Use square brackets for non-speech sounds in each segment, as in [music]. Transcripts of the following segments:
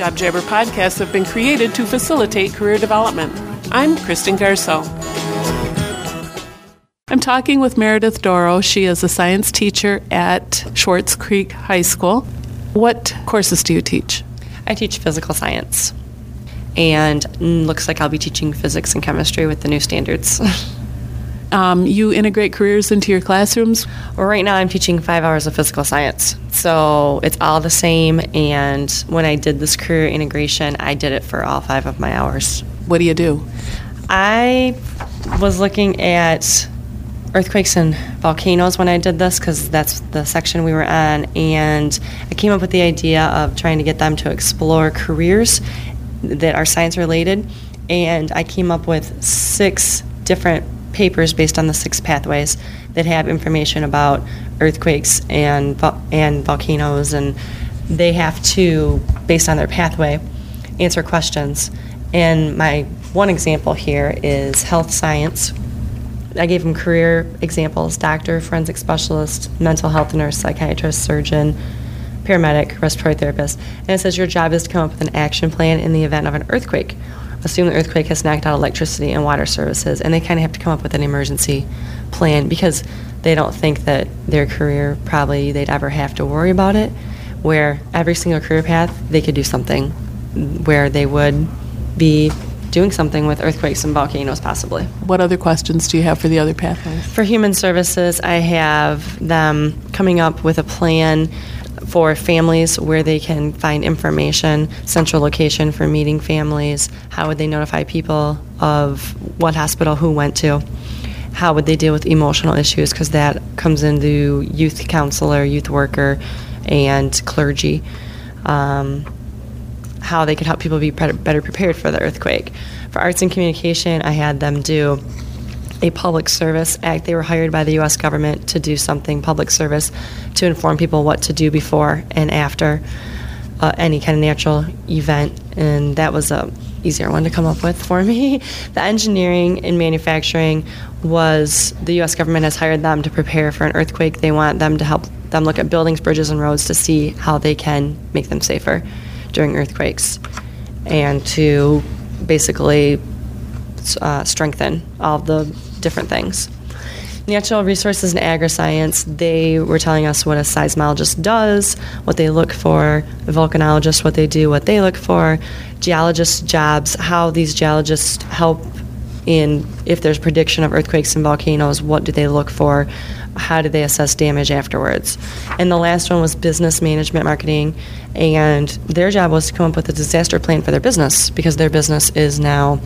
Job Jabber podcasts have been created to facilitate career development. I'm Kristen Garceau. I'm talking with Meredith Dorow. She is a science teacher at Swartz Creek High School. What courses do you teach? I teach physical science, and mm, looks like I'll be teaching physics and chemistry with the new standards. [laughs] Um, you integrate careers into your classrooms? Well, right now I'm teaching five hours of physical science. So it's all the same. And when I did this career integration, I did it for all five of my hours. What do you do? I was looking at earthquakes and volcanoes when I did this because that's the section we were on. And I came up with the idea of trying to get them to explore careers that are science related. And I came up with six different papers based on the six pathways that have information about earthquakes and and volcanoes, and they have to, based on their pathway, answer questions. And my one example here is health science. I gave them career examples: doctor, forensic specialist, mental health nurse, psychiatrist, surgeon, paramedic, respiratory therapist. And it says your job is to come up with an action plan in the event of an earthquake assume the earthquake has knocked out electricity and water services, and they kind of have to come up with an emergency plan because they don't think that their career probably they'd ever have to worry about it. Where every single career path they could do something where they would be doing something with earthquakes and volcanoes possibly. What other questions do you have for the other pathways? For human services, I have them coming up with a plan for families where they can find information, central location for meeting families, how would they notify people of what hospital who went to, how would they deal with emotional issues, because that comes into youth counselor, youth worker, and clergy. Um, how they could help people be better prepared for the earthquake. For arts and communication, I had them do a public service act. They were hired by the U.S. government to do something public service to inform people what to do before and after uh, any kind of natural event, and that was a easier one to come up with for [laughs] me. the engineering and manufacturing was the U.S. government has hired them to prepare for an earthquake. They want them to help them look at buildings, bridges, and roads to see how they can make them safer during earthquakes, and to basically uh, strengthen all the different things. Natural resources and agri-science, they were telling us what a seismologist does, what they look for, a volcanologist, what they do, what they look for, geologists' jobs, how these geologists help in if there's prediction of earthquakes and volcanoes, what do they look for, how do they assess damage afterwards. And the last one was business management marketing, and their job was to come up with a disaster plan for their business because their business is now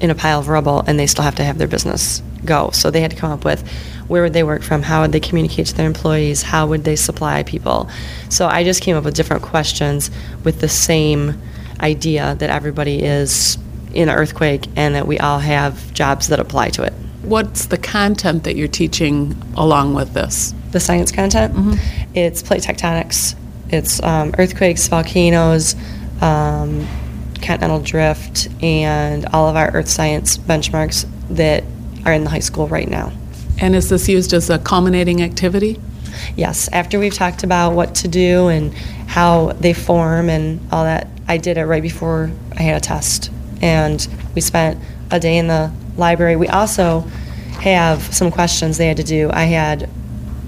in a pile of rubble and they still have to have their business go. So they had to come up with where would they work from, how would they communicate to their employees, how would they supply people. So I just came up with different questions with the same idea that everybody is in an earthquake and that we all have jobs that apply to it. What's the content that you're teaching along with this? The science content? Mm-hmm. It's plate tectonics, it's um, earthquakes, volcanoes, um, continental drift, and all of our earth science benchmarks that are in the high school right now. And is this used as a culminating activity? Yes. After we've talked about what to do and how they form and all that, I did it right before I had a test. And we spent a day in the library. We also have some questions they had to do. I had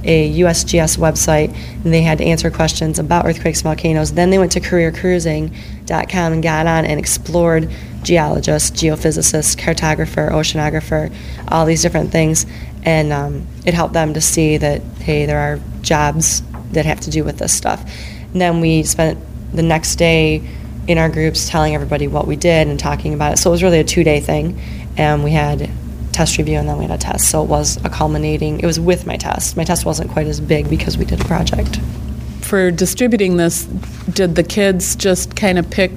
a USGS website and they had to answer questions about earthquakes and volcanoes. Then they went to careercruising.com and got on and explored geologists, geophysicists, cartographer, oceanographer, all these different things. And um, it helped them to see that, hey, there are jobs that have to do with this stuff. And then we spent the next day in our groups telling everybody what we did and talking about it. So it was really a two day thing. And we had test review and then we had a test. So it was a culminating, it was with my test. My test wasn't quite as big because we did a project. For distributing this, did the kids just kind of pick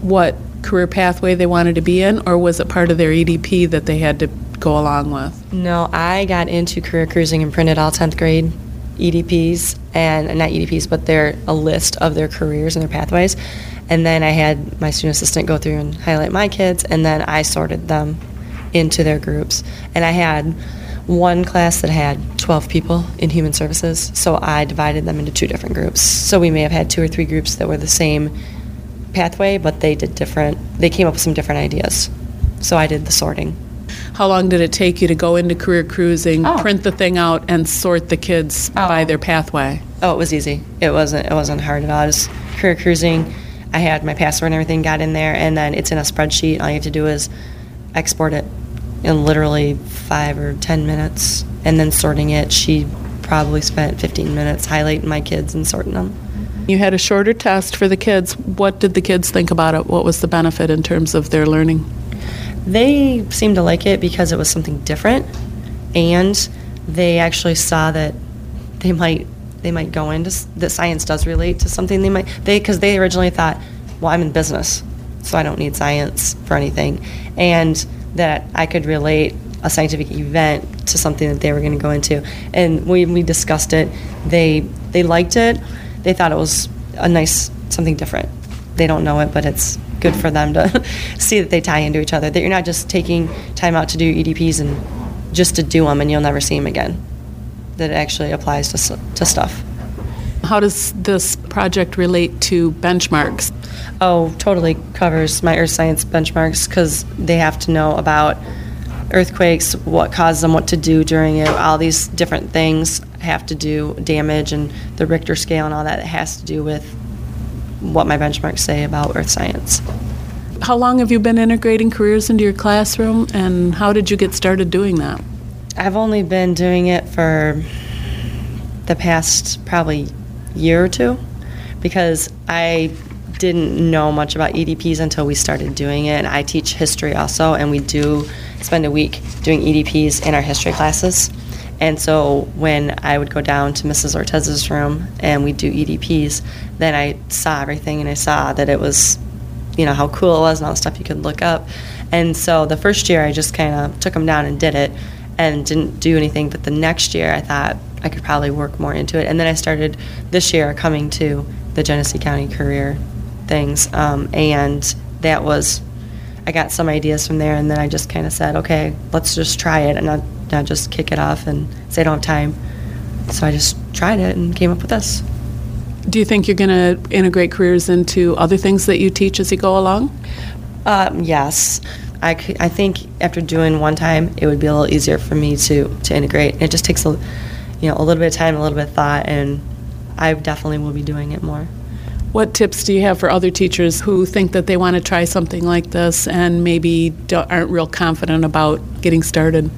what career pathway they wanted to be in, or was it part of their EDP that they had to go along with? No, I got into career cruising and printed all 10th grade EDPs, and not EDPs, but they're a list of their careers and their pathways. And then I had my student assistant go through and highlight my kids, and then I sorted them into their groups. And I had one class that had 12 people in human services, so I divided them into two different groups. So we may have had two or three groups that were the same pathway, but they did different. They came up with some different ideas. So I did the sorting. How long did it take you to go into career cruising, Oh. print the thing out, and sort the kids oh. by Oh. their pathway? Oh, it was easy. It wasn't. It wasn't hard at all. Just career cruising. I had my password and everything got in there, and then it's in a spreadsheet. All you have to do is export it in literally five or ten minutes, and then sorting it. She probably spent 15 minutes highlighting my kids and sorting them. You had a shorter test for the kids. What did the kids think about it? What was the benefit in terms of their learning? They seemed to like it because it was something different, and they actually saw that they might they might go into that science does relate to something they might they because they originally thought, well, I'm in business, so I don't need science for anything, and that I could relate a scientific event to something that they were going to go into. And when we discussed it, they they liked it. They thought it was a nice something different. They don't know it, but it's good for them to [laughs] see that they tie into each other. That you're not just taking time out to do EDPs and just to do them and you'll never see them again. That it actually applies to to stuff. How does this project relate to benchmarks? Oh, totally covers my earth science benchmarks because they have to know about earthquakes, what caused them, what to do during it, all these different things have to do damage and the Richter scale and all that. It has to do with what my benchmarks say about earth science. How long have you been integrating careers into your classroom, and how did you get started doing that? I've only been doing it for the past probably year or two because I didn't know much about EDPs until we started doing it. And I teach history also, and we do spend a week doing EDPs in our history classes. And so when I would go down to Mrs. Ortez's room and we do EDPs, then I saw everything and I saw that it was, you know, how cool it was and all the stuff you could look up. And so the first year I just kind of took them down and did it and didn't do anything. But the next year I thought I could probably work more into it. And then I started this year coming to the Genesee County career things. Um, and that was, I got some ideas from there. And then I just kind of said, okay, let's just try it and not, not just kick it off and say I don't have time. So I just tried it and came up with this. Do you think you're going to integrate careers into other things that you teach as you go along? Um, yes. I, I think after doing one time, it would be a little easier for me to, to integrate. It just takes a, you know, a little bit of time, a little bit of thought, and I definitely will be doing it more. What tips do you have for other teachers who think that they want to try something like this and maybe aren't real confident about getting started?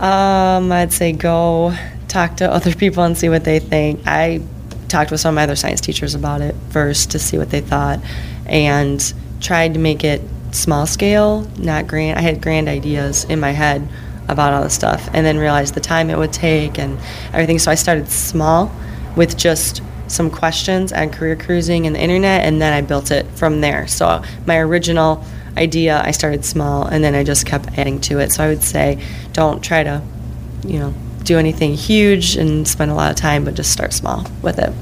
Um, I'd say go talk to [laughs] other people and see what they think. I talked with some of my other science teachers about it first to see what they thought and tried to make it small scale, not grand. I had grand ideas in my head about all this stuff and then realized the time it would take and everything. So I started small with just some questions on career cruising and the internet and then I built it from there. So my original idea, I started small and then I just kept adding to it. So I would say don't try to, you know, do anything huge and spend a lot of time, but just start small with it.